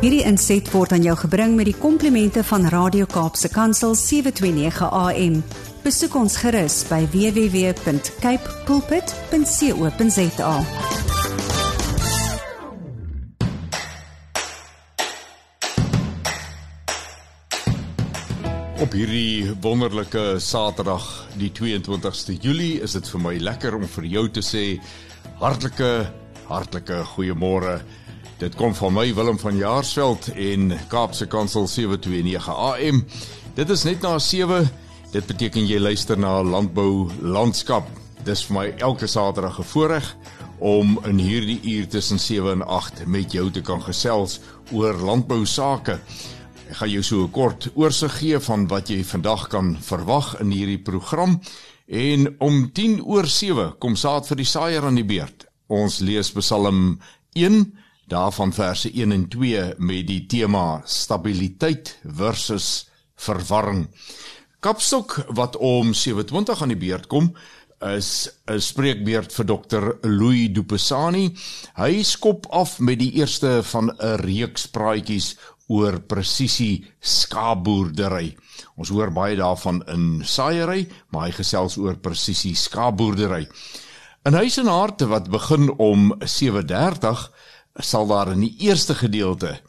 Hierdie inset word aan jou gebring met die komplimente van Radio Kaapse Kansel 729 AM. Besoek ons gerus by www.cape pulpit.co.za. Op hierdie wonderlike Saterdag, die 22ste Julie, is dit vir my lekker om vir jou te sê hartlike hartlike goeiemôre. Dit kom van my Willem van Jaarsveld en Kaapse Kansel 729 AM. Dit is net na 7. Dit beteken jy luister na Landbou Landskap. Dis vir my elke Saterdag 'n voorreg om in hierdie uur tussen 7 en 8 met jou te kan gesels oor landbou sake. Ek gaan jou so 'n kort oorsig gee van wat jy vandag kan verwag in hierdie program. En om 10 oor 7 kom saad vir die saaier aan die beurt. Ons lees Psalm 1 daarvan verse 1 en 2 met die tema stabiliteit versus verwarring. Kapstok wat om 27 aan die beurt kom is 'n spreekbeurt vir dokter Louis Dupesani. Hy skop af met die eerste van 'n reeks praatjies oor presisie skaapboerdery. Ons hoor baie daarvan in saaiery, maar hy gesels oor presisie skaapboerdery. In huis en harte wat begin om 7:30 sal daar in die eerste gedeelte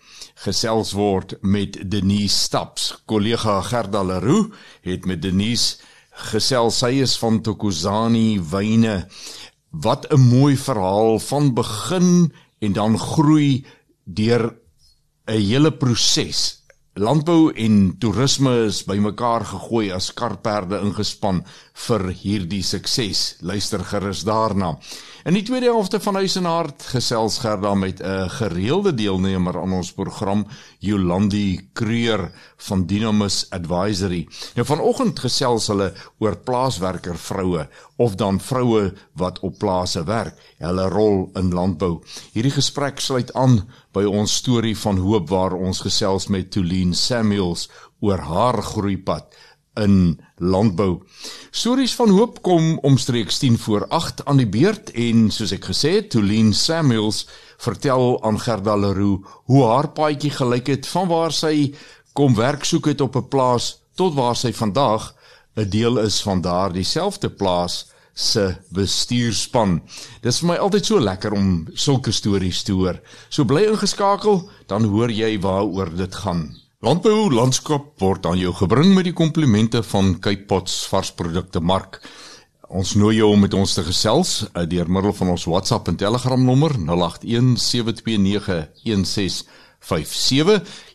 gesels word met Denise Staps. Kollega Gerda Leroux het met Denise gesels. Sy is van Tokozani Wyne. Wat 'n mooi verhaal van begin en dan groei deur 'n hele proses. Landbou en toerisme is bymekaar gegooi as karperde ingespan vir hierdie sukses. Luister gerus daarna. In die tweede helfte van Huis en Hart gesels Gerda met 'n gereelde deelnemer aan ons program, Jolandi Kreur van Dynamis Advisory. Nou vanoggend gesels hulle oor plaaswerker vroue of dan vroue wat op plase werk, hulle rol in landbou. Hierdie gesprek sluit aan by ons storie van hoop waar ons gesels met Toline Samuels oor haar groeipad in landbou. Stories van hoop kom omstreeks 10 voor 8 aan die beurt en soos ek gesê het, Toline Samuels vertel aan Gerda Leroux hoe haar paadjie gelyk het van waar sy kom werk soek het op 'n plaas tot waar sy vandag 'n deel is van daardie selfde plaas se bestuurspan. Dit is vir my altyd so lekker om sulke stories te hoor. So bly ingeskakel, dan hoor jy waaroor dit gaan. Landbou landskap word aan jou gebring met die komplimente van Cape Pots varsprodukte mark. Ons nooi jou om met ons te gesels uh, deur middel van ons WhatsApp en Telegram nommer 0817291657.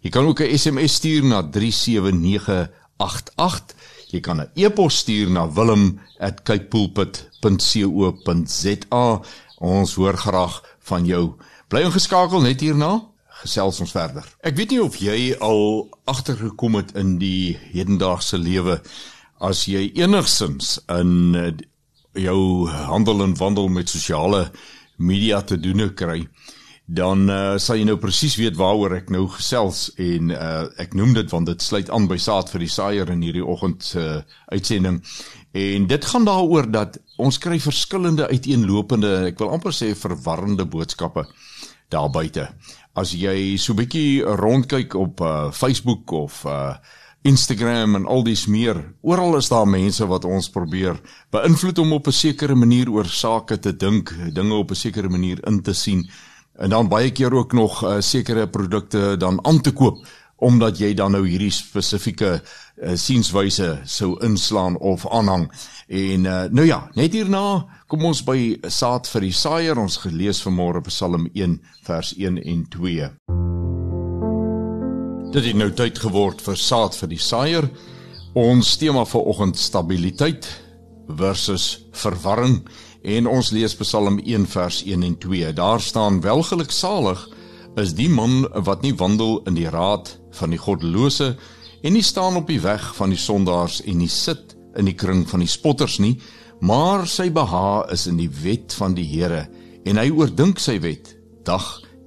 Jy kan ook 'n SMS stuur na 37988. Jy kan 'n e-pos stuur na wilhelm@capepulpit.co.za. Ons hoor graag van jou. Bly ingeskakel net hierna gesels ons verder. Ek weet nie of jy al agtergekom het in die hedendaagse lewe as jy enigsins in eh, jou handel en wandel met sosiale media te doen kry dan uh, sal jy nou presies weet waaroor ek nou gesels en uh, ek noem dit want dit sluit aan by saad vir die saaier in hierdie oggend se uh, uitsending. En dit gaan daaroor dat ons kry verskillende uiteenlopende ek wil amper sê verwarrende boodskappe daar buite. As jy so 'n bietjie rondkyk op uh, Facebook of uh, Instagram en al dies meer, oral is daar mense wat ons probeer beïnvloed om op 'n sekere manier oor sake te dink, dinge op 'n sekere manier in te sien en dan baie keer ook nog uh, sekere produkte dan aan te koop omdat jy dan nou hierdie spesifieke uh, sienswyse sou inslaan of aanhang. En uh, nou ja, net hierna kom ons by saad vir die saaier. Ons gelees vanmôre Psalm 1 vers 1 en 2. Dit het nou tyd geword vir saad vir die saaier. Ons tema vir oggend stabiliteit versus verwarring en ons lees Psalm 1 vers 1 en 2. Daar staan welgeluksalig is die man wat nie wandel in die raad van die goddelose en nie staan op die weg van die sondaars en nie sit in die kring van die spotters nie, maar sy beha is in die wet van die Here en hy oordink sy wet dag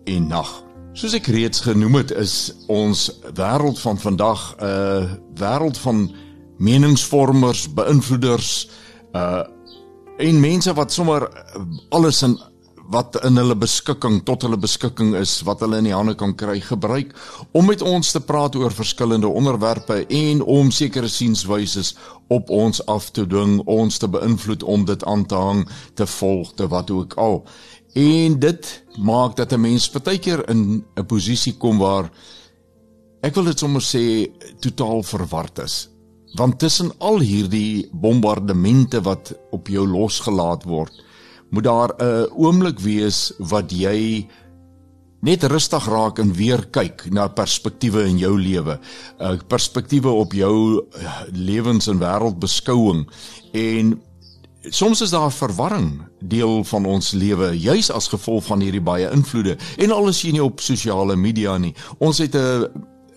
en nag. Soos ek reeds genoem het, is ons wêreld van vandag 'n uh, wêreld van meningsvormers, beïnvloeders, uh en mense wat sommer alles in wat in hulle beskikking tot hulle beskikking is wat hulle in die hande kan kry gebruik om met ons te praat oor verskillende onderwerpe en om sekere sienswyses op ons af te dwing ons te beïnvloed om dit aan te hang te volg te wat ook al. En dit maak dat 'n mens baie keer in 'n posisie kom waar ek wil dit sommer sê totaal verward is want tussen al hierdie bombardemente wat op jou losgelaat word moet daar 'n oomblik wees wat jy net rustig raak en weer kyk na perspektiewe in jou lewe, uh, perspektiewe op jou uh, lewens en wêreldbeskouing. En soms is daar verwarring deel van ons lewe juis as gevolg van hierdie baie invloede. En alles sien jy op sosiale media nie. Ons het 'n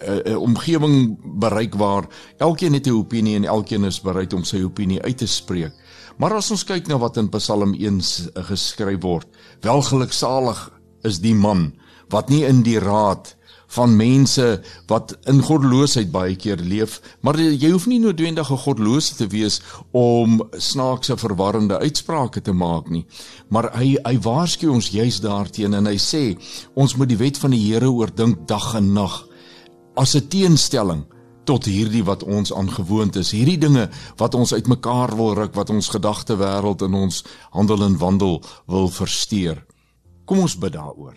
'n omgewing bereik waar elkeen het 'n opinie en elkeen is bereid om sy opinie uit te spreek. Maar as ons kyk na wat in Psalm 1 geskryf word, welgeluksalig is die man wat nie in die raad van mense wat in goddeloosheid baie keer leef, maar jy hoef nie noodwendig 'n goddelose te wees om snaakse verwarrende uitsprake te maak nie. Maar hy hy waarsku ons juis daarteenoor en hy sê ons moet die wet van die Here oordink dag en nag as 'n teenstelling tot hierdie wat ons aangewoond is, hierdie dinge wat ons uitmekaar wil ruk, wat ons gedagte wêreld in ons handel en wandel wil versteur. Kom ons bid daaroor.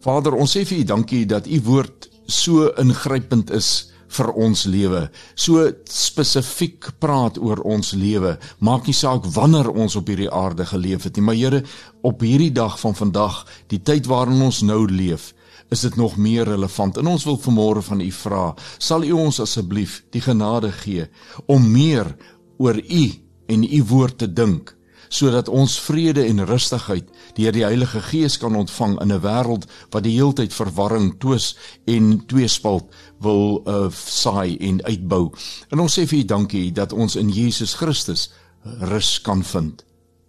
Vader, ons sê vir U dankie dat U woord so ingrypend is vir ons lewe. So spesifiek praat oor ons lewe. Maak nie saak wanneer ons op hierdie aarde geleef het nie, maar Here, op hierdie dag van vandag, die tyd waarin ons nou leef, is dit nog meer relevant. En ons wil vanmôre van u vra, sal u ons asseblief die genade gee om meer oor u en u woord te dink sodat ons vrede en rustigheid deur die Heilige Gees kan ontvang in 'n wêreld wat die heeltyd verwarring, twis en tweespalt wil uh, saai en uitbou. En ons sê vir u dankie dat ons in Jesus Christus rus kan vind.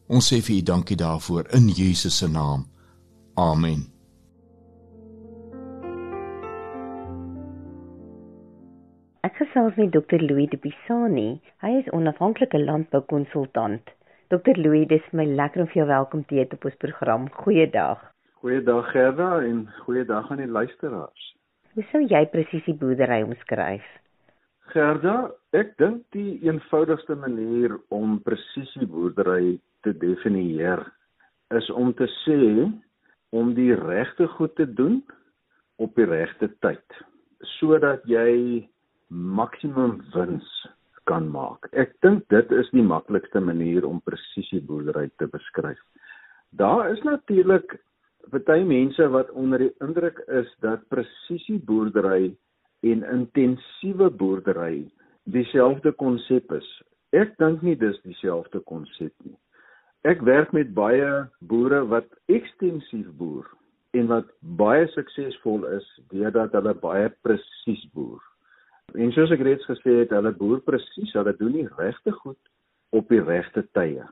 Ons sê vir u dankie daarvoor in Jesus se naam. Amen. Ek gesels met Dr. Louis de Pisani. Hy is onafhanklike landboukonsultant. Dr. Louis, dis my lekker om jou welkom te heet op ons program. Goeiedag. Goeiedag Gerda en goeiedag aan die luisteraars. Hoe sou jy presisie boerdery omskryf? Gerda, ek dink die eenvoudigste manier om presisie boerdery te definieer is om te sê om die regte goed te doen op die regte tyd sodat jy maksimum wins kan maak. Ek dink dit is die maklikste manier om presisieboerdery te beskryf. Daar is natuurlik baie mense wat onder die indruk is dat presisieboerdery en intensiewe boerdery dieselfde konsep is. Ek dink nie dis dieselfde konsep nie. Ek werk met baie boere wat ekstensief boer en wat baie suksesvol is deurdat hulle baie presies boer. En soos ek reeds gesê het, hulle boer presies, hulle doen die regte goed op die regte tye.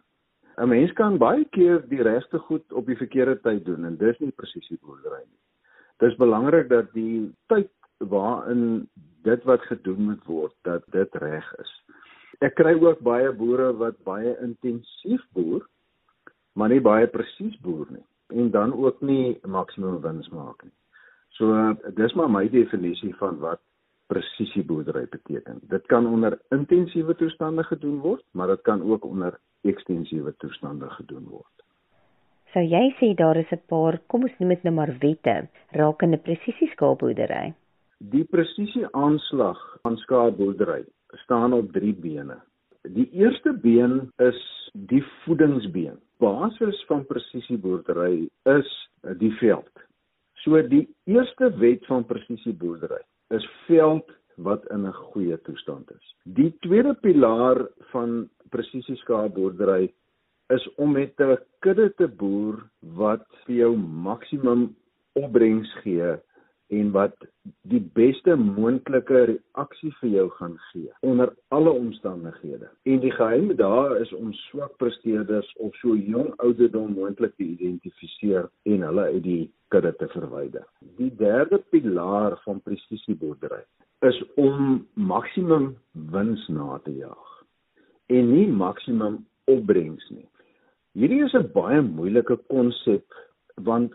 'n Mens kan baie keer die regte goed op die verkeerde tyd doen en dis nie presisie boerdery nie. Dis belangrik dat die tyd waarin dit wat gedoen moet word, dat dit reg is. Ek kry ook baie boere wat baie intensief boer, maar nie baie presies boer nie en dan ook nie maksimum wins maak nie. So dis maar my definisie van wat presisieboerdery beteken. Dit kan onder intensiewe toestande gedoen word, maar dit kan ook onder ekstensiewe toestande gedoen word. Sou jy sê daar is 'n paar, kom ons noem dit nou maar wette rakende presisie skaapboerdery? Die presisie aanslag van skaapboerdery staan op 3 bene. Die eerste been is die voedingsbeen. Basis van presisieboerdery is die veld. So die eerste wet van presisieboerdery is veld wat in 'n goeie toestand is. Die tweede pilaar van presisie skaapboerdery is om met 'n kudde te boer wat vir jou maksimum opbrengs gee en wat die beste moontlike reaksie vir jou gaan gee onder alle omstandighede. En die geheim daar is om swak presteerders op so jong ouderdom moontlik te identifiseer en hulle uit die kudde te verwyder. Die derde pilaar van presisieboerdery is om maksimum wins na te jaag en nie maksimum opbrengs nie. Hierdie is 'n baie moeilike konsep want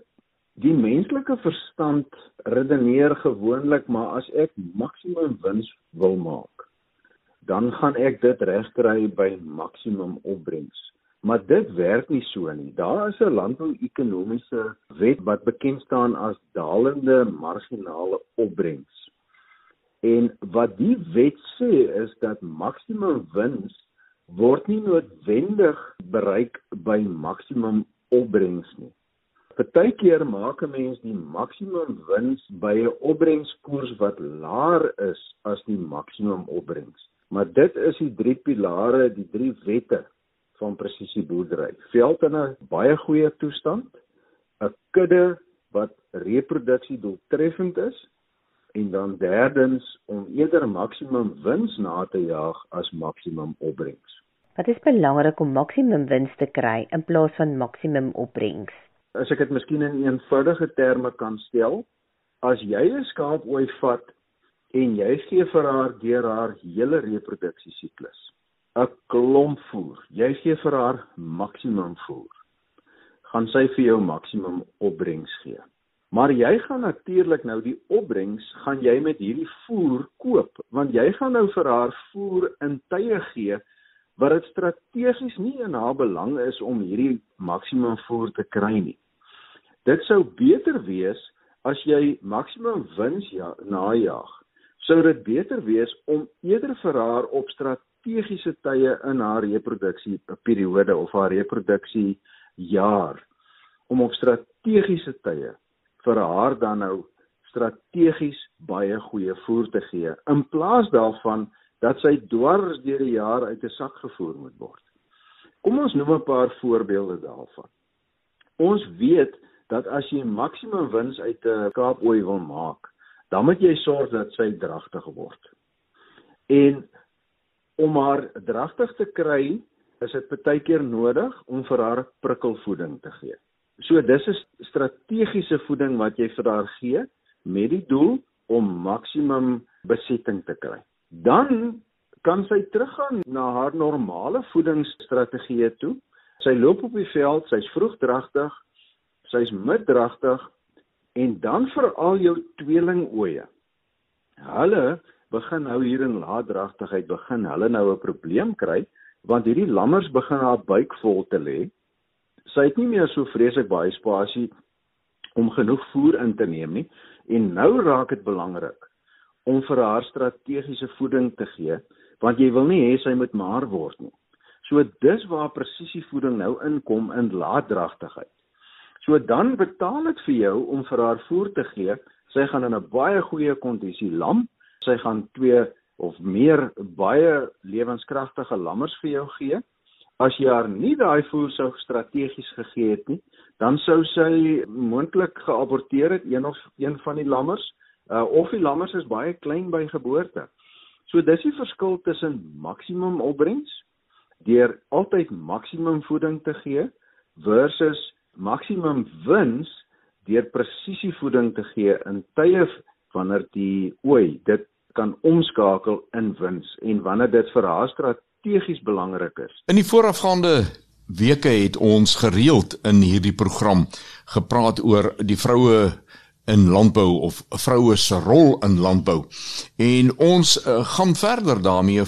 die menslike verstand redeneer gewoonlik maar as ek maksimum wins wil maak dan gaan ek dit regkry by maksimum opbrengs. Maar dit werk nie so nie. Daar is 'n landbou-ekonomiese wet wat bekend staan as dalende marginale opbrengs. En wat die wet sê is dat maksimum wins word nie noodwendig bereik by maksimum opbrengs nie Partykeer maak 'n mens die maksimum wins by 'n opbrengskoers wat laer is as die maksimum opbrengs. Maar dit is die drie pilare, die drie wette van presisie boerdery. Veld in 'n baie goeie toestand, 'n kudde wat reproduksie doeltreffend is en dan derdens om eerder maksimum wins na te jaag as maksimum opbrengs. Wat is belangrik om maksimum wins te kry in plaas van maksimum opbrengs? As ek dit miskien in eenvoudige terme kan stel, as jy 'n skaapooi vat en jy gee vir haar deur haar hele reproduksiesiklus 'n klomp voer, jy gee vir haar maksimum voer, gaan sy vir jou maksimum opbrengs gee. Maar jy gaan natuurlik nou die opbrengs gaan jy met hierdie voer koop, want jy gaan nou vir haar voer in tye gee wat dit strategies nie in haar belang is om hierdie maksimum voer te kry nie. Dit sou beter wees as jy maksimum wins ja najag. Sou dit beter wees om eerder vir haar op strategiese tye in haar reproduksie periode of haar reproduksie jaar om op strategiese tye vir haar dan nou strategies baie goeie voer te gee in plaas daarvan dat sy dwars deur die jaar uit 'n sak gevoer moet word. Kom ons noem 'n paar voorbeelde daarvan. Ons weet dat as jy maksimum wins uit 'n Kaapooi wil maak, dan moet jy sorg dat sy dragtig word. En om haar dragtig te kry, is dit baie keer nodig om vir haar prikkelvoeding te gee. So dis 'n strategiese voeding wat jy vir haar gee met die doel om maksimum besetting te kry dan kan sy teruggaan na haar normale voedingsstrategie toe. Sy loop op die veld, sy's vroegdragtig, sy's middragtig en dan veral jou tweelingoeie. Hulle begin nou hier in laatdragtigheid begin hulle nou 'n probleem kry want hierdie lammers begin haar buik vol te lê. Sy het nie meer so vreeslik baie spasie om genoeg voer in te neem nie en nou raak dit belangrik om vir haar strategiese voeding te gee, want jy wil nie hê sy moet maar word nie. So dis waar presisievoeding nou inkom in laatdragtigheid. So dan betaal dit vir jou om vir haar voer te gee. Sy gaan in 'n baie goeie kondisie lam. Sy gaan twee of meer baie lewenskragtige lammers vir jou gee. As jy haar nie daai voer sou strategies gegee het nie, dan sou sy moontlik geaborteer het een of een van die lammers uh, of die lammers is baie klein by geboorte. So dis die verskil tussen maksimum opbrengs deur altyd maksimum voeding te gee versus maksimum wins deur presisievoeding te gee in tye wanneer die ooi dit kan omskakel in wins en wanneer dit vir haar strategies belangrik is. In die voorafgaande weke het ons gereeld in hierdie program gepraat oor die vroue in landbou of vroue se rol in landbou. En ons uh, gaan verder daarmee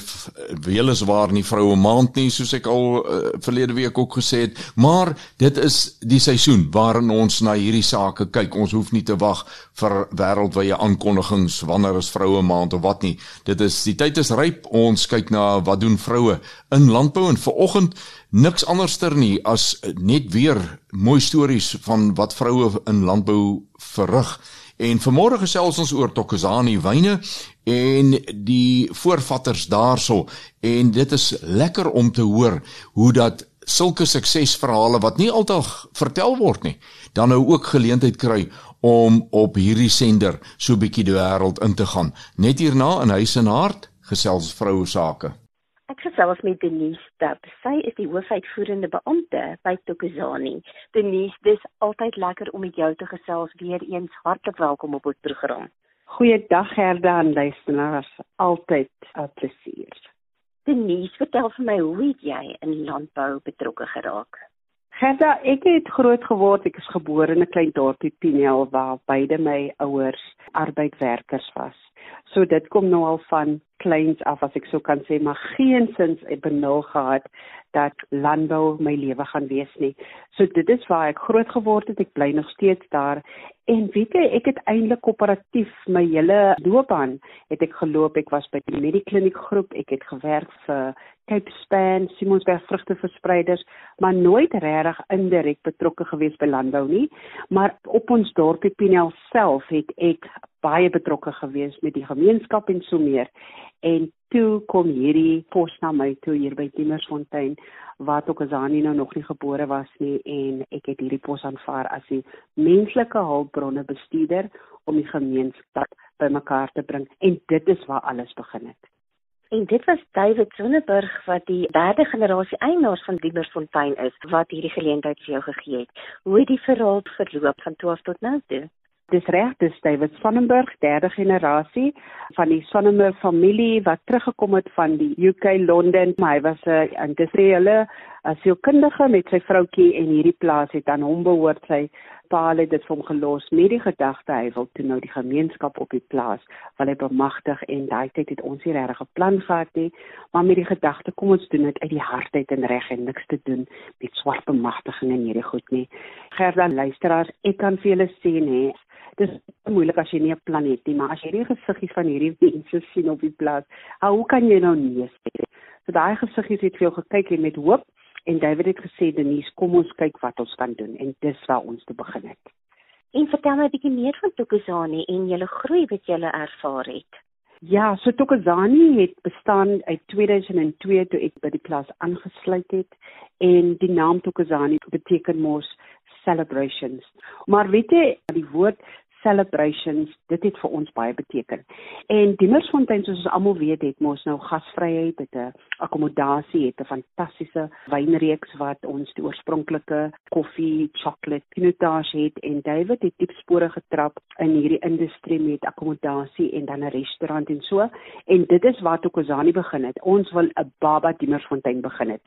weliswaar nie vroue maand nie soos ek al uh, verlede week ook gesê het, maar dit is die seisoen waarin ons na hierdie sake kyk. Ons hoef nie te wag vir wêreldwye aankondigings wanneer is vroue maand of wat nie. Dit is die tyd is ryp. Ons kyk na wat doen vroue in landbou en vanoggend niks anderster nie as net weer mooi stories van wat vroue in landbou verrig. En vanmôre gesels ons oor Tokozani wyne en die voorvatters daarso en dit is lekker om te hoor hoe dat sulke suksesverhale wat nie altyd vertel word nie, dan nou ook geleentheid kry om op hierdie sender so bietjie die wêreld in te gaan. Net hierna in huis en hart gesels vroue sake. Ek gesels met Denise Stap. Sy is die hoofuitvoerende beampte by Tokozani. Denise, dis altyd lekker om met jou te gesels weer eens. Hartlik welkom op ons program. Goeiedag Gerda en luisteraars. Altyd 'n plesier. Denise, vertel vir my hoe het jy in landbou betrokke geraak? Gerda, ek het groot geword. Ek is gebore in 'n klein dorpie Pinel waar beide my ouers arbeidwerkers was. So dit kom nou al van kleins af as ek so kan sê, maar geensins het benul gehad dat landbou my lewe gaan wees nie. So dit is waar ek groot geword het. Ek bly nog steeds daar. En weet jy, ek het eintlik koöperatief my hele loopbaan het ek geloop. Ek was by die Medikliniek groep. Ek het gewerk vir Cape Span, Simonsberg vrugteverspreiders, maar nooit regtig indirek betrokke gewees by landbou nie. Maar op ons dorpie Pinel self het ek baie betrokke gewees met die gemeenskap en so meer. En toe kom hierdie pos na my toe hier by Timmersfontein waar Tokozani nou nog nie gebore was nie en ek het hierdie pos aanvaar as die menslike hulpbronne bestuurder om die gemeenskap bymekaar te bring en dit is waar alles begin het. En dit was David Sonneberg wat die derde generasie eienaars van Diemersfontein is wat hierdie geleentheid vir jou gegee het. Hoe het die verhaal verloop van 12 tot nou toe? Dis reg, dis David Sonnenberg, derde generasie van die Sonnemer familie wat teruggekom het van die UK Londen. Maar hy was 'n industriële asielkundige met sy vroutjie en hierdie plaas het aan hom behoort. Sy pa het dit vir hom gelos met die gedagte hy wil toe nou die gemeenskap op die plaas wil hy bemagtig en daai tyd het ons nie regtig 'n plan gehad nie maar met die gedagte kom ons doen dit uit die hartheid en reg en niks te doen met swart bemagtiging en hierdie goed nie. Gerda luisteraars ek kan vir julle sê nê dis moeilik as jy nie 'n plan het nie maar as jy die gesiggies van hierdie mense sien op die plaas hoe kan jy nou nee sê? So daai gesiggies het vir jou gekyk en met hoop En David het gesê Denise, kom ons kyk wat ons kan doen en dis waar ons te begin het. En vertel my 'n bietjie meer van Tokozani en julle groei wat julle ervaar het. Ja, so Tokozani het bestaan uit 2002 toe ek by die plaas aangesluit het en die naam Tokozani beteken mos celebrations. Maar weet jy, die woord celebrations, dit het vir ons baie beteken. En Diemersfontein soos ons almal weet, het mos nou gasvryheid, het 'n akkommodasie, het 'n fantastiese wynreeks wat ons die oorspronklike koffie, chocolate, pinotage het en David het diep spore getrap in hierdie industrie met akkommodasie en dan 'n restaurant en so. En dit is waar Tokozani begin het. Ons wil 'n Baba Diemersfontein begin het.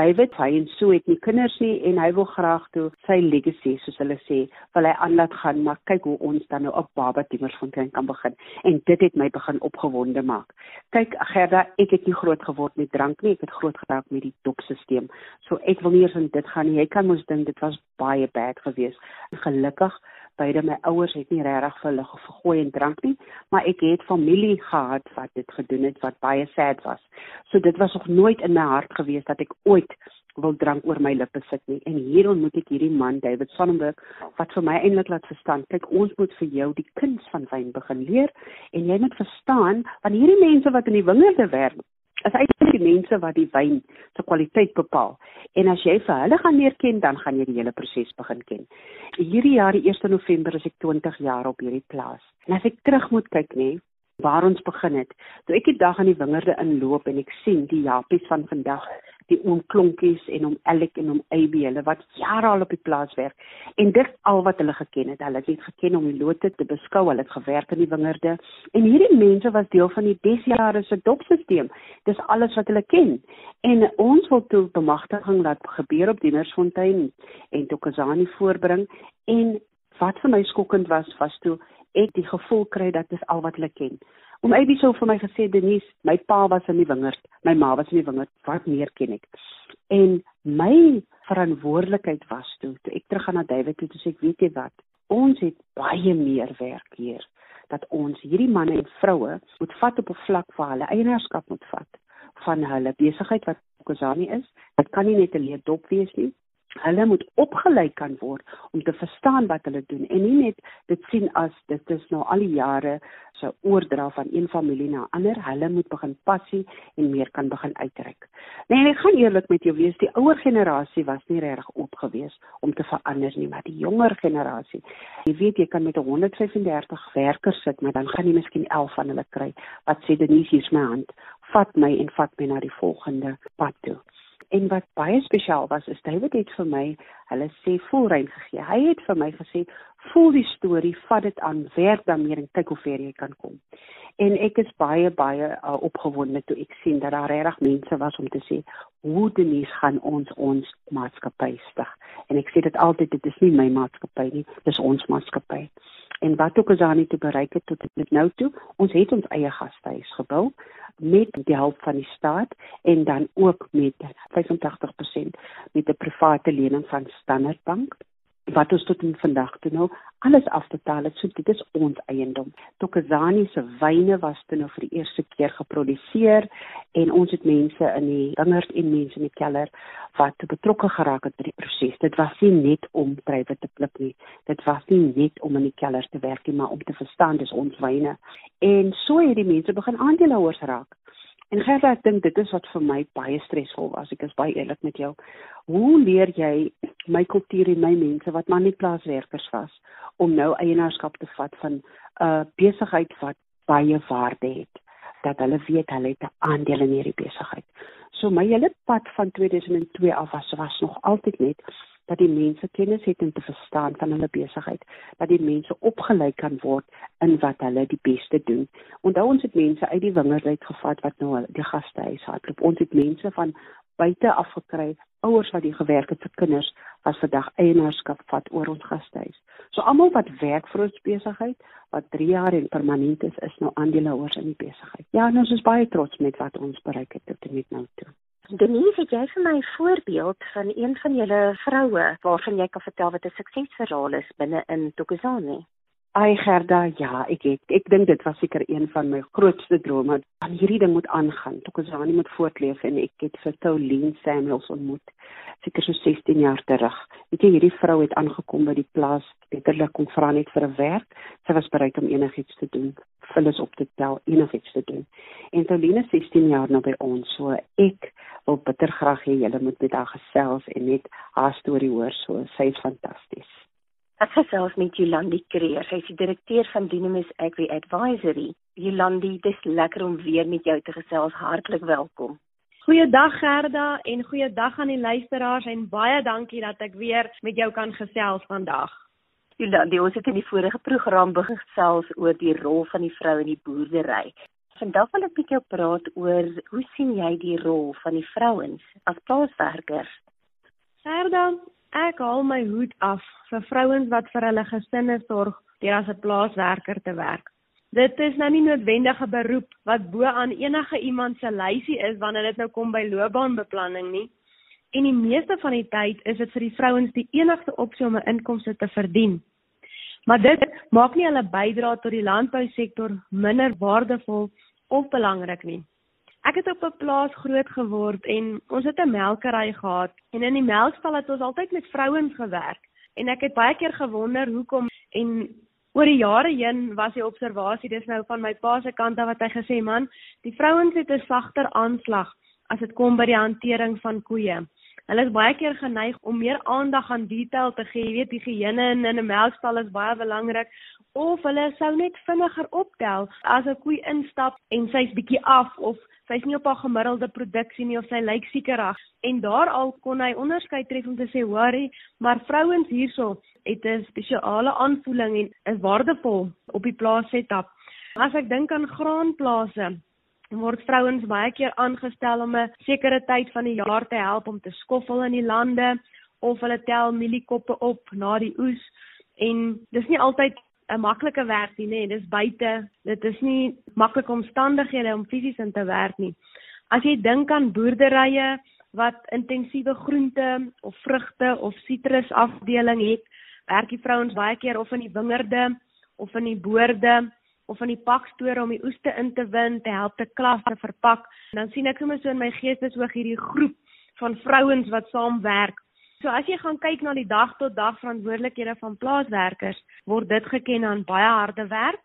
David hy en so het nie kinders nie en hy wil graag toe sy legacy soos hulle sê wil hy aan laat gaan maar kyk hoe ons dan nou op Baba Timmersfontein kan begin en dit het my begin opgewonde maak. Kyk Gerda, ek het nie groot geword met drank nie, ek het groot geraak met die dopstelsel. So ek wil nie eens in dit gaan nie. Jy kan mos dink dit was baie bad geweest. Gelukkig beide my ouers het nie regtig vir hulle gegooi en drank nie, maar ek het familie gehad wat dit gedoen het wat baie sad was. So dit was nog nooit in my hart gewees dat ek ooit wil drank oor my lippe sit nie. En hier ontmoet ek hierdie man David Sonnenberg wat vir my eintlik laat verstaan, kyk ons moet vir jou die kuns van wyn begin leer en jy moet verstaan van hierdie mense wat in die wingerde werk is eintlik die mense wat die wyn se kwaliteit bepaal. En as jy vir hulle gaan leer ken, dan gaan jy die hele proses begin ken. Hierdie jaar die 1 November is ek 20 jaar op hierdie plaas. En as ek terug moet kyk nê, waar ons begin het. Toe ek die dag aan die wingerde inloop en ek sien die japies van vandag, die oomklonkies en om Alec en om AB, hulle wat jare al op die plaas werk en dit al wat hulle geken het. Hulle het net geken om die lote te beskou, hulle het gewerk in die wingerde en hierdie mense was deel van die desjare se dopstelsel. Dis alles wat hulle ken. En ons wil toe bemagtiging laat gebeur op Diemersfontein en Tokozani voorbring en wat vir my skokkend was was toe ek die gevoel kry dat dis al wat hulle ken. Om Abby sou vir my gesê Denise, my pa was in die wingerd, my ma was in die wingerd, wat meer ken ek? En my verantwoordelikheid was toe, toe ek terug gaan na David toe, toe sê ek weet jy wat, ons het baie meer werk hier dat ons hierdie manne en vroue moet vat op 'n vlak waar hulle eienaarskap moet vat van hulle besigheid wat Kozani is. Dit kan nie net 'n leë dop wees nie hulle moet opgelei kan word om te verstaan wat hulle doen en nie net dit sien as dit is nou al die jare so oordra van een familie na ander hulle moet begin passie en meer kan begin uitreik. Nee, ek gaan eerlik met jou wees, die ouer generasie was nie regtig oop gewees om te verander nie, maar die jonger generasie, jy weet jy kan met 135 werkers sit, maar dan gaan jy miskien 11 van hulle kry wat sê Denise hier is my hand, vat my en vat my na die volgende pad toe. En wat baie spesiaal was, is David het vir my, hulle sê volrein gegee. Hy het vir my gesê, "Voel die storie, vat dit aan, werk daarmee en kyk hoe ver jy kan kom." En ek is baie baie uh, opgewonde toe ek sien dat daar regtig mense was om te sê hoe Denise gaan ons ons maatskappy stig. En ek sê dit altyd dit is nie my maatskappy nie, dis ons maatskappy. En wat ook as aan dit bereik het tot dit nou toe, ons het ons eie gastehuis gebou met die hulp van die staat en dan ook met 85% met 'n private lening van Standard Bank wat ons tot vandag toe nou alles afbetaal het. So dit is ons eiendom. Tokozani se wyne was toe nou vir die eerste keer geproduseer en ons het mense in die wingerd en mense in die keller wat betrokke geraak het by die proses. Dit was nie net om drywe te pluk nie. Dit was nie net om in die keller te werk nie, maar om te verstaan dis ons wyne. En so het die mense begin aandeelhouers raak. En Gerda, ek dink dit is wat vir my baie stresvol was. Ek is baie eerlik met jou. Hoe leer jy my kultuur en my mense wat maar net plaaswerkers was om nou eienaarskap te vat van 'n uh, besigheid wat baie waarde het? Dat hulle weet hulle het 'n aandeel in hierdie besigheid. So my hele pad van 2002 af was was nog altyd net dat die mense kennis het om te verstaan van hulle besigheid, dat die mense opgelei kan word in wat hulle die beste doen. Onthou ons het mense uit die wingerd uitgevat wat nou die gastehuis hardloop. Ons het mense van buite af gekry, ouers wat die gewerk het vir kinders wat vandag eienaarskap vat oor ons gastehuis. So almal wat werk vir ons besigheid, wat 3 jaar en permanent is, is nou aandeelhouers in die besigheid. Ja, en ons is baie trots met wat ons bereik het tot en met nou toe. Denise, het jy vir my 'n voorbeeld van een van julle vroue waarvan jy kan vertel wat 'n suksesverhaal is binne in Tokozani? Ai Gerda, ja, ek het, ek dink dit was seker een van my grootste drome. Van hierdie ding moet aangaan. Tokozani moet voortleef en ek het vir Tolien Samuels ontmoet seker so 16 jaar terug. Weet jy, hierdie vrou het aangekom by die plaas, letterlik kom vra net vir 'n werk. Sy was bereid om enigiets te doen, vullis op te tel, enigiets te doen. En Tolien is 16 jaar nou by ons, so ek wil bitter graag hê julle moet met haar gesels en net haar storie hoor. So sy is fantasties. Ek gesels met Jolandi Kreer. Sy is die direkteur van Dynamis Agri Advisory. Jolandi, dis lekker om weer met jou te gesels. Hartlik welkom. Goeiedag Gerda en goeiedag aan die luisteraars en baie dankie dat ek weer met jou kan gesels vandag. Jolandi, ons het in die vorige program begin gesels oor die rol van die vrou in die boerdery. Vandag wil ek met jou praat oor hoe sien jy die rol van die vrouens as plaaswerkers? Gerda, ek haal my hoed af vir vrouens wat vir hulle gesinne sorg deur as 'n plaaswerker te werk. Dit is nou nie noodwendig 'n beroep wat bo aan enige iemand se lysie is wanneer dit nou kom by loopbaanbeplanning nie. En die meeste van die tyd is dit vir die vrouens die enigste opsie om 'n inkomste te verdien. Maar dit maak nie hulle bydrae tot die landbousektor minder waardevol of belangrik nie. Ek het op 'n plaas groot geword en ons het 'n melkery gehad en in die melkstal het ons altyd met vrouens gewerk en ek het baie keer gewonder hoekom en oor die jare heen was die observasie dis nou van my pa se kant af wat hy gesê man, die vrouens het 'n sagter aanslag as dit kom by die hantering van koeie. Hulle is baie keer geneig om meer aandag aan detail te gee. Jy weet, higiëne in 'n melkstal is baie belangrik of hulle sou net vinniger optel as 'n koe instap en sy's bietjie af of sy's nie op haar gemiddelde produksie nie of sy lyk siekerig en daar al kon hy onderskei tref om te sê hoorie maar vrouens hierso het 'n spesiale aanvoeling en is waardevol op die plaas setup. As ek dink aan graanplase word vrouens baie keer aangestel om 'n sekere tyd van die jaar te help om te skoffel in die lande of hulle tel mieliekoppe op na die oes. En dis nie altyd 'n maklike werk nie, nee, dis buite. Dit is nie maklike omstandighede om fisies in te werk nie. As jy dink aan boerderye wat intensiewe groente of vrugte of sitrus afdeling het, werk die vrouens baie keer of in die wingerde of in die boorde of van die pakstore om die oeste in te win, te help te klas te verpak. En dan sien ek sommer so in my geesteshoog hierdie groep van vrouens wat saamwerk. So as jy gaan kyk na die dag tot dag verantwoordelikhede van plaaswerkers, word dit geken aan baie harde werk,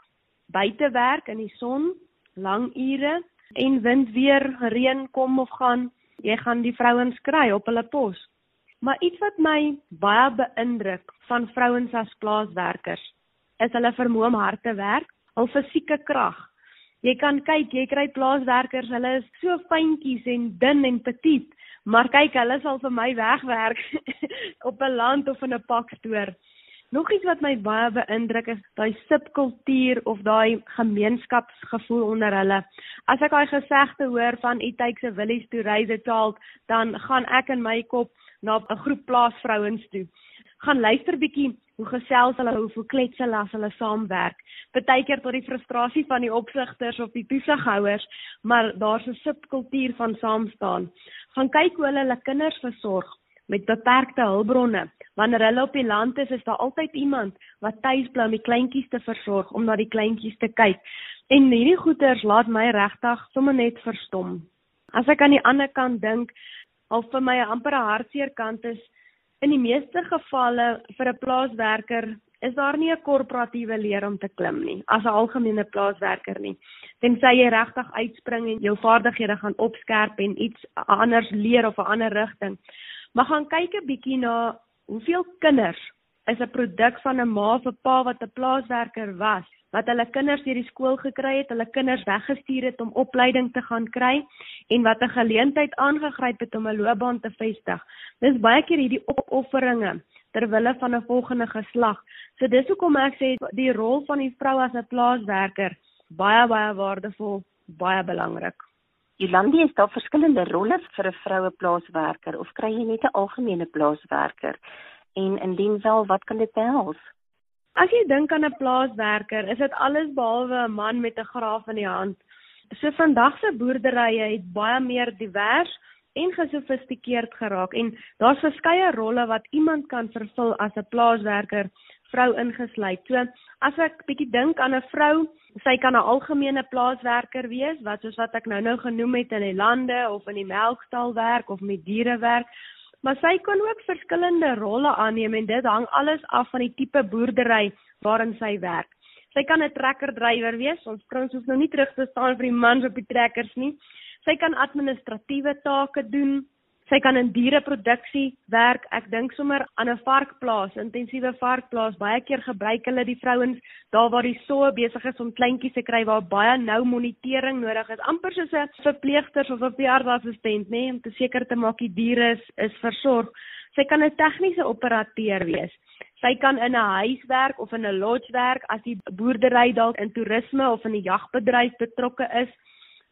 buitewerk in die son, lang ure en wind weer, reën kom of gaan, jy gaan die vrouens kry op hulle pos. Maar iets wat my baie beïndruk van vrouens as plaaswerkers, is hulle vermoë om hard te werk hul fisieke krag. Jy kan kyk, jy kry plaaswerkers, hulle is so fyntjies en dun en petit, maar kyk, hulle sal vir my wegwerk op 'n land of in 'n pakstoor. Nog iets wat my baie beïndruk is daai subkultuur of daai gemeenskapsgevoel onder hulle. As ek daai gesegde hoor van it takes a village to raise a child, dan gaan ek in my kop na 'n groep plaasvrouens toe. Gaan luister bietjie hoe gesels hulle, hoe klets hulle as hulle saamwerk. Partykeer tot die frustrasie van die opsigters of die toesighouers, maar daar's 'n subkultuur van saam staan. Gaan kyk hoe hulle hulle kinders versorg met beperkte hulpbronne. Wanneer hulle op die land is, is daar altyd iemand wat tuis bly om die kleintjies te versorg, om na die kleintjies te kyk. En hierdie goeters laat my regtig sommer net verstom. As ek aan die ander kant dink, al vir my 'n ampere hartseer kant is in die meeste gevalle vir 'n plaaswerker is daar nie 'n korporatiewe leer om te klim nie as 'n algemene plaaswerker nie. Tensy jy regtig uitspring en jou vaardighede gaan opskerp en iets anders leer of 'n ander rigting. Maar gaan kyk 'n bietjie na hoeveel kinders is 'n produk van 'n ma of 'n pa wat 'n plaaswerker was, wat hulle kinders hierdie skool gekry het, hulle kinders weggestuur het om opleiding te gaan kry en wat 'n geleentheid aangegryp het om 'n loopbaan te vestig. Dis baie keer hierdie opofferinge ter wille van 'n volgende geslag. So dis hoekom ek sê die rol van die vrou as 'n plaaswerker baie baie waardevol, baie belangrik. Jolandi is daar verskillende rolle vir 'n vroue plaaswerker of kry jy net 'n algemene plaaswerker? En indien wel, wat kan dit behels? As jy dink aan 'n plaaswerker, is dit alles behalwe 'n man met 'n graaf in die hand. So vandag se boerderye het baie meer divers en gesofistikeerd geraak en daar's verskeie rolle wat iemand kan vervul as 'n plaaswerker, vrou ingesluit. So as ek bietjie dink aan 'n vrou sy kan 'n algemene plaaswerker wees wat soos wat ek nou-nou genoem het in die lande of in die melkstal werk of met diere werk maar sy kan ook verskillende rolle aanneem en dit hang alles af van die tipe boerdery waarin sy werk. Sy kan 'n trekkerdrywer wees ons vrouens hoef nou nie terug te staan vir die mans op die trekkers nie. Sy kan administratiewe take doen sy kan in diereproduksie werk. Ek dink sommer aan 'n varkplaas, intensiewe varkplaas. Baie keer gebruik hulle die vrouens daar waar die soe besig is om kleintjies te kry waar baie nou monitering nodig is. Amper soos 'n verpleegster of 'n veeartsassistent, nê, nee, om te seker te maak die diere is, is versorg. Sy kan 'n tegniese operateur wees. Sy kan in 'n huis werk of in 'n lodge werk as die boerdery dalk in toerisme of in die jagbedryf betrokke is.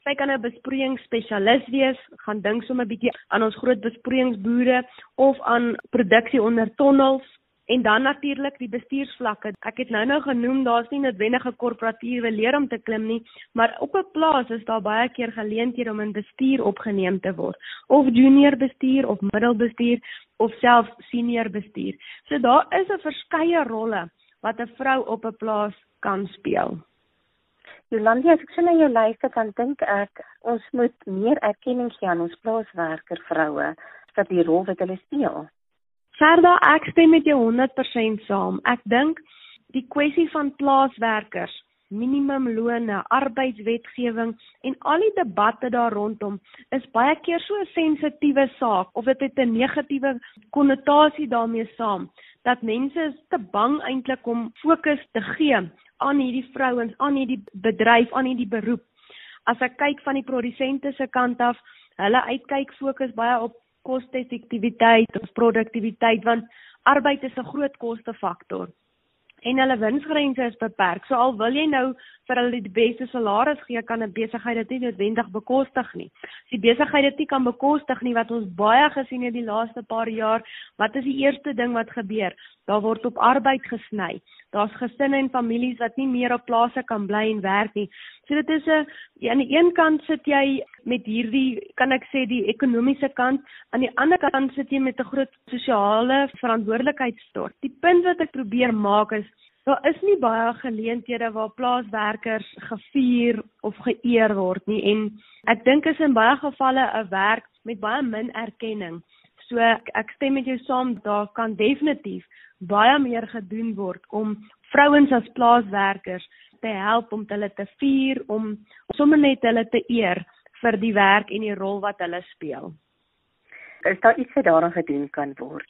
Sy kan 'n besproeiingsspesialis wees, gaan dink sommer 'n bietjie aan ons groot besproeiingsboere of aan produksie onder tonnels en dan natuurlik die bestuursvlakke. Ek het nou-nou genoem daar's nie noodwendige korporatiewe leer om te klim nie, maar op 'n plaas is daar baie keer geleenthede om in bestuur opgeneem te word, of junior bestuur of middelbestuur of selfs senior bestuur. So daar is 'n verskeie rolle wat 'n vrou op 'n plaas kan speel. Jolandi, as ek sien jy luister dan dink ek ons moet meer erkenning gee aan ons plaaswerker vroue dat die rol wat hulle speel. Gerda, ek stem met jou 100% saam. Ek dink die kwessie van plaaswerkers, minimumlone, arbeidswetgewing en al die debatte daar rondom is baie keer so 'n sensitiewe saak of dit het 'n negatiewe konnotasie daarmee saam dat mense te bang eintlik om fokus te gee aan hierdie vrouens, aan hierdie bedryf, aan hierdie beroep. As ek kyk van die produsente se kant af, hulle uitkyk fokus baie op koste-effektiwiteit of produktiwiteit want arbeid is 'n groot kostefaktor en hulle winsgrense is beperk. So al wil jy nou vir hulle die beste salaris gee, kan 'n besigheid dit nie noodwendig bekostig nie. As die besigheid dit nie kan bekostig nie wat ons baie gesien het die laaste paar jaar, wat is die eerste ding wat gebeur? Daar word op arbeid gesny. Daar's gesinne en families wat nie meer op plase kan bly en werk nie. So dit is 'n aan die een kant sit jy met hierdie kan ek sê die ekonomiese kant, aan die ander kant sit jy met 'n groot sosiale verantwoordelikheidstort. Die punt wat ek probeer maak is daar is nie baie geleenthede waar plaaswerkers gevier of geëer word nie en ek dink is in baie gevalle 'n werk met baie min erkenning. So ek, ek stem met jou saam, daar kan definitief baie meer gedoen word om vrouens as plaaswerkers te help om hulle te vier om sommer net hulle te eer vir die werk en die rol wat hulle speel. Is daar iets wat daaraan gedoen kan word?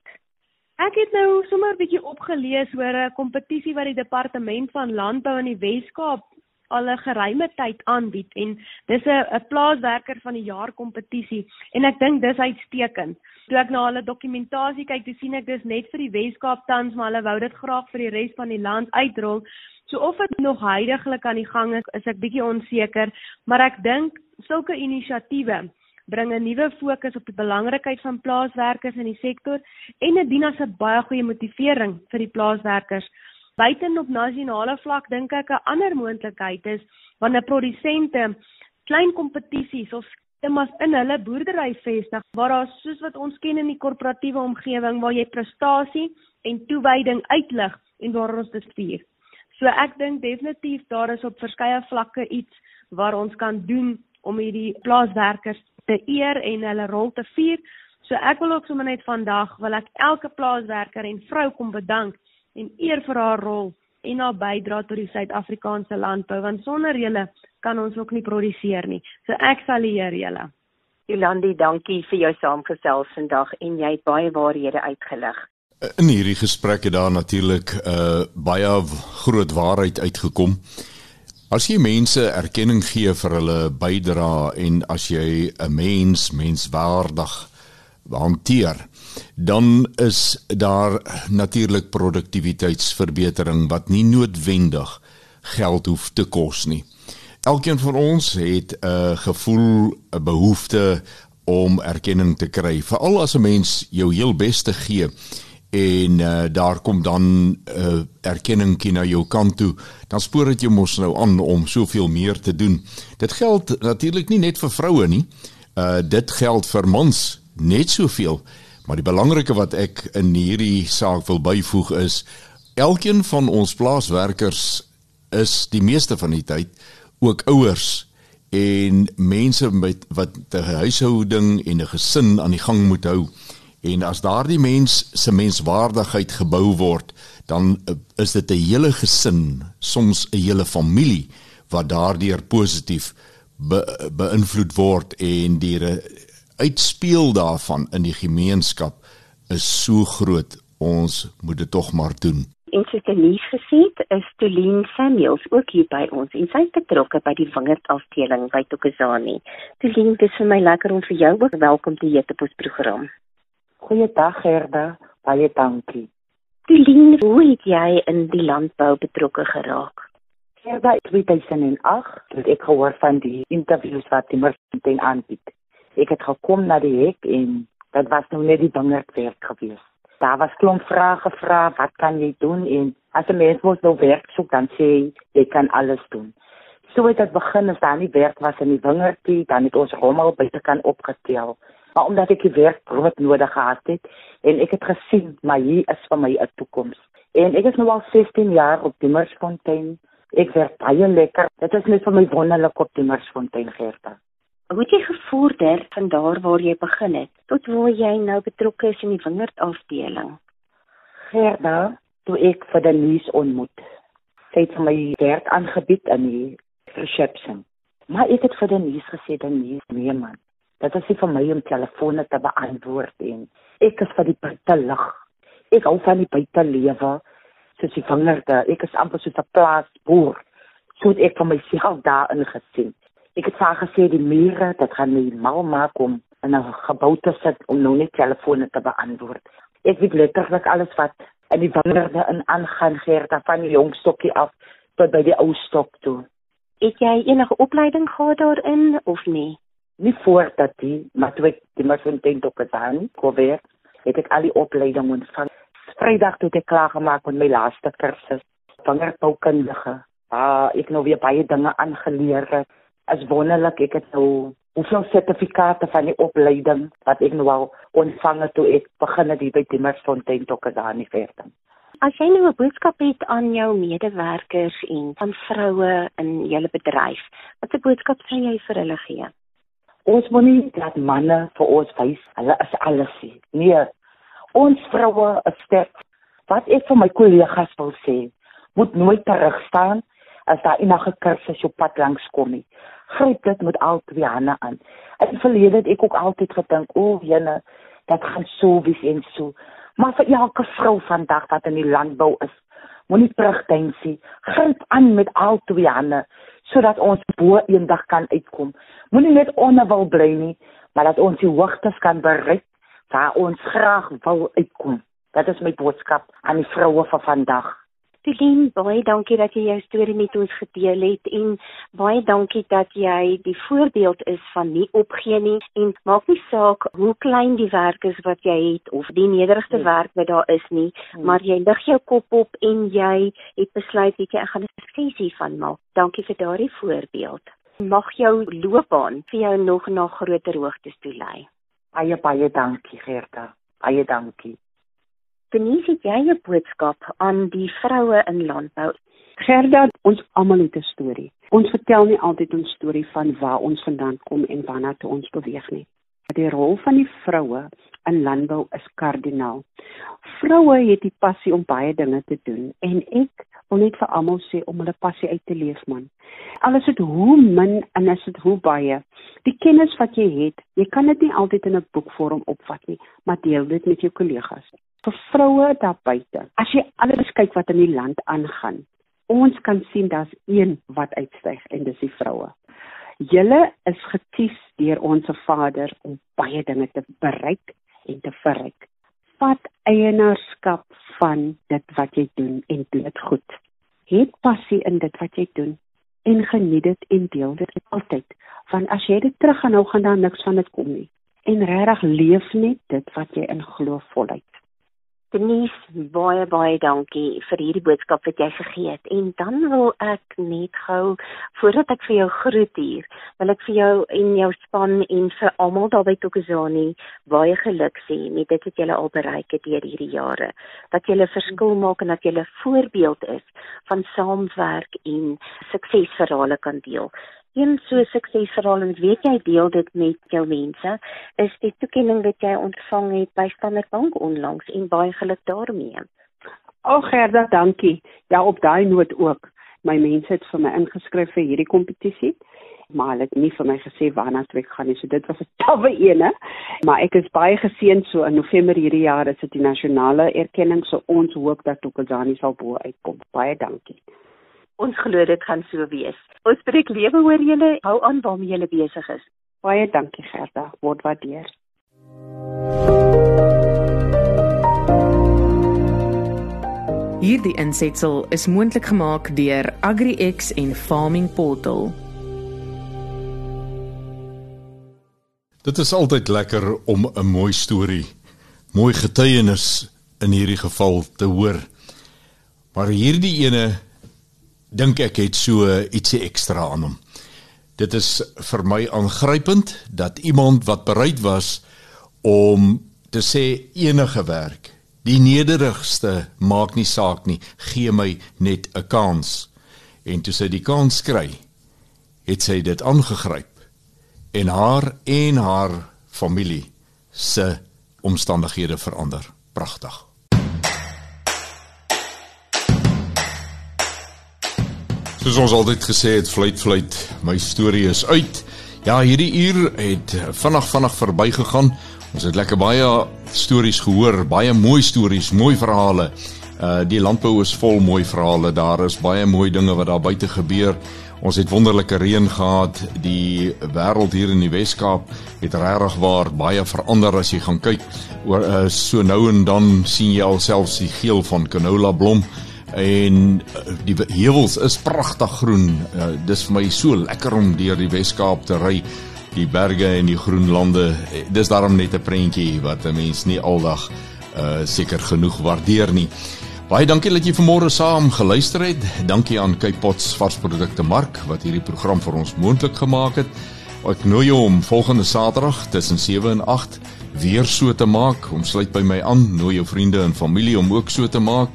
Ek het nou sommer 'n bietjie opgelees oor 'n kompetisie wat die departement van landbou in die Wes-Kaap al 'n geruime tyd aanbied en dis 'n 'n plaaswerker van die jaar kompetisie en ek dink dis uitstekend. Toe ek na hulle dokumentasie kyk, toe sien ek dis net vir die Wes-Kaap tans, maar hulle wou dit graag vir die res van die land uitrol. So of dit nog heidaglik aan die gang is, is ek bietjie onseker, maar ek dink sulke inisiatiewe bring 'n nuwe fokus op die belangrikheid van plaaswerkers in die sektor en dit dien as 'n baie goeie motivering vir die plaaswerkers. Buiten op nasionale vlak dink ek 'n ander moontlikheid is wanneer produsente klein kompetisies of skemas in hulle boerdery vestig waar daar soos wat ons ken in die korporatiewe omgewing waar jy prestasie en toewyding uitlig en waar ons dit vier. So ek dink definitief daar is op verskeie vlakke iets waar ons kan doen om hierdie plaaswerkers te eer en hulle rol te vier. So ek wil ook sommer net vandag wil ek elke plaaswerker en vrou kom bedank en eer vir haar rol en haar bydrae tot die Suid-Afrikaanse landbou want sonder julle kan ons ook nie produseer nie. So ek salueer julle. Jolandi, dankie vir jou saamgesels vandag en jy het baie waarhede uitgelig. In hierdie gesprek het daar natuurlik 'n uh, baie groot waarheid uitgekom. As jy mense erkenning gee vir hulle bydrae en as jy 'n mens menswaardig hanteer, dan is daar natuurlik produktiwiteitsverbetering wat nie noodwendig geld hoef te kos nie. Elkeen van ons het 'n gevoel, 'n behoefte om erkenning te kry, veral as 'n mens jou heel beste gee en uh, daar kom dan uh, erkenningkie na jou kant toe dan spoor dit jou mos nou aan om soveel meer te doen. Dit geld natuurlik nie net vir vroue nie. Uh, dit geld vir mans net soveel maar die belangrike wat ek in hierdie saak wil byvoeg is elkeen van ons plaaswerkers is die meeste van die tyd ook ouers en mense met wat 'n huishouding en 'n gesin aan die gang moet hou. En as daardie mens se menswaardigheid gebou word, dan eh, is dit 'n hele gesin, soms 'n hele familie wat daardeur positief be, beïnvloed word en die uitspeel daarvan in die gemeenskap is so groot. Ons moet dit tog maar doen. En soos jy nie gesê het, is Tolien Samuels ook hier by ons en sy is betrokke by die wingerdafdeling by Tokozani. Tolien, dit is vir my lekker om vir jou ook welkom te heet op ons program. Goeiedag Gerda, baie dankie. Lien, hoe het jy in die landbou betrokke geraak? Gerda, 2008 het ek gehoor van die interviews wat die Merfontein aanbied. Ek het gekom na die hek en dit was nou net die bangerwerk gewees. Daar was klomp vrae gevra, wat kan jy doen en as 'n mens moet nou werk soek dan sê jy, kan alles doen. So het dit begin as daar nie werk was in die wingerdie, dan het ons rommel buite kan opgetel maar omdat ek die werk groot nodig gehad het en ek het gesien maar hier is vir my 'n toekoms. En ek is nou al 16 jaar op die Mersfontein. Ek werk baie lekker. Dit is net vir my wonderlik op die Mersfontein Gerda. Hoe het jy gevorder van daar waar jy begin het tot waar jy nou betrokke is in die wingerdafdeling? Gerda, toe ek vir nuus ontmoet. Sy het my werk aangebied in die reception. Maar ek het vir nuus gesê dan nie meer man. Dit is nie vir my om telefone te beantwoord en ek is vir die buite lig. Ek hou van die buite lewe. Soos die vingerde, ek is amper soos 'n plaasboer. So het ek vir myself daarin gesien. Ek het vaar gesê die mure, dit gaan nie mal maak om in 'n gebou te sit om nou net telefone te beantwoord. Ek weet letterlik alles wat in die vingerde in aangaan geer van die jong stokkie af tot by die ou stok toe. Het jy enige opleiding gehad daarin of nie? nie voordat die maar toe ek die Merfontein op gedaan probeer het ek al die opleiding ontvang Vrydag toe ek klaar gemaak met my laaste kursus vangerboukundige ah ek nou weer baie dinge aangeleer het as wonderlik ek het nou hoeveel sertifikate van die opleiding wat ek nou al ontvang het toe ek begin het by die Merfontein op gedaan nie verder As jy nou 'n boodskap het aan jou medewerkers en aan vroue in julle bedryf, watter boodskap sou jy vir hulle gee? Ons moet nie dat manne vir ons wys hulle is alles nie. Nee. Ons vroue is sterk. Wat ek vir my kollegas wil sê, moet nooit terug staan as daar enige kursus op pad langs kom nie. Gryp dit met al twee hande aan. In die verlede het ek ook altyd gedink, o, oh, jene, dat gaan so wees en so. Maar vir elke vrou vandag wat in die landbou is, moenie terugdink nie. Gryp aan met al twee hande sodat ons bo eendag kan uitkom. Moenie net onderwil bly nie, maar dat ons die hoogtes kan bereik waar ons graag wou uitkom. Dat is my boodskap aan die vroue van vandag. Celine, baie dankie dat jy jou storie met ons gedeel het en baie dankie dat jy die voorbeeld is van nie opgee nie en maak nie saak hoe klein die werk is wat jy het of die nederigste nee. werk wat daar is nie, nee. maar jy lig jou kop op en jy het besluit weet jy ek gaan 'n suksesie van maak. Dankie vir daardie voorbeeld. Mag jou loopbaan vir jou nog na groter hoogtes toe lei. Baie baie dankie Gerda. Baie dankie. Denise, het jy 'n boodskap aan die vroue in landbou? Gerda, ons almal het 'n storie. Ons vertel nie altyd ons storie van waar ons vandaan kom en waarna toe ons beweeg nie. Die rol van die vroue in landbou is kardinaal. Vroue het die passie om baie dinge te doen en ek wil net vir almal sê om hulle passie uit te leef man. Al is dit hoe min en as dit hoe baie, die kennis wat jy het, jy kan dit nie altyd in 'n boekvorm opvat nie, maar deel dit met jou kollegas vir vroue daar buite. As jy alles kyk wat in die land aangaan, ons kan sien daar's een wat uitstyg en dis die vroue. Julle is gekies deur ons Vader om baie dinge te bereik en te verryk. Vat eienaarskap van dit wat jy doen en doen dit goed. Het passie in dit wat jy doen en geniet dit en deel dit altyd. Want as jy dit teruggaan nou gaan daar niks van dit kom nie. En regtig leef net dit wat jy in glo voluit. Denise, baie baie dankie vir hierdie boodskap wat jy gegee het. En dan wil ek net gou voordat ek vir jou groet hier, wil ek vir jou en jou span en vir almal daar by Tokozani baie geluk sê met dit wat julle al bereik het deur hierdie jare. Dat julle verskil maak en dat julle voorbeeld is van saamwerk en suksesverhale kan deel een so suksesverhaal en weet jy deel dit met jou mense is die toekenning wat jy ontvang het by Standard Bank onlangs en baie geluk daarmee. O Gerda, dankie. Ja, op daai noot ook. My mense het vir my ingeskryf vir hierdie kompetisie, maar hulle het nie vir my gesê waarna ek gaan nie. So dit was 'n tawwe ene. Maar ek is baie geseën so in November hierdie jaar is dit die nasionale erkenning, so ons hoop dat Tokozani sal bo uitkom. Baie dankie. Ons glo dit gaan so wees. Ons spreek lewe oor julle. Hou aan waarmee julle besig is. Baie dankie Gerda. Word waardeer. Hierdie insetsel is moontlik gemaak deur AgriX en Farming Portal. Dit is altyd lekker om 'n mooi storie, mooi getuienis in hierdie geval te hoor. Maar hierdie ene dink ek het so ietsie ekstra aan hom. Dit is vir my aangrypend dat iemand wat bereid was om te sê enige werk, die nederigste maak nie saak nie, gee my net 'n kans. En toe sy die kans kry, het sy dit aangegryp en haar en haar familie se omstandighede verander. Pragtig. Soos ons altyd gesê het, fluit fluit, my storie is uit. Ja, hierdie uur het vinnig vinnig verbygegaan. Ons het lekker baie stories gehoor, baie mooi stories, mooi verhale. Uh die landbou is vol mooi verhale. Daar is baie mooi dinge wat daar buite gebeur. Ons het wonderlike reën gehad. Die wêreld hier in die Wes-Kaap het regtig waar baie verander as jy gaan kyk. Oor uh, so nou en dan sien jy alselfs die geel van canola blom en uh, die heuwels is pragtig groen. Uh, dis vir my so lekker om deur die Wes-Kaap te ry. Die berge en die groen lande. Eh, dis daarom net 'n prentjie wat 'n mens nie aldag uh seker genoeg waardeer nie. Baie dankie dat jy vanmôre saam geluister het. Dankie aan Kypots varsprodukte Mark wat hierdie program vir ons moontlik gemaak het. Ek nooi jou om volgende Saterdag tussen 7 en 8 weer so te maak. Om sluit by my aan. Nooi jou vriende en familie om ook so te maak.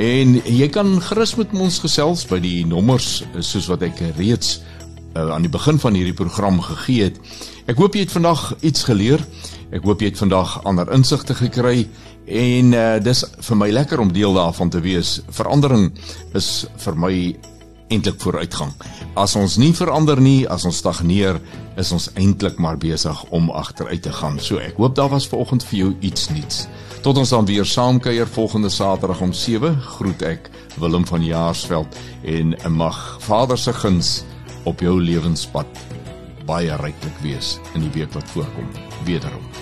En jy kan gerus met ons gesels by die nommers soos wat ek reeds uh, aan die begin van hierdie program gegee het. Ek hoop jy het vandag iets geleer. Ek hoop jy het vandag ander insigte gekry en uh, dis vir my lekker om deel daarvan te wees. Verandering is vir my eintlik vooruitgang. As ons nie verander nie, as ons stagneer, is ons eintlik maar besig om agteruit te gaan. So ek hoop daar was vanoggend vir jou iets nuuts. Tot ons dan weer saamkuier volgende Saterdag om 7, groet ek Willem van Jaarsveld en mag Vader se guns op jou lewenspad baie ryklik wees in die week wat voorkom. Wederom.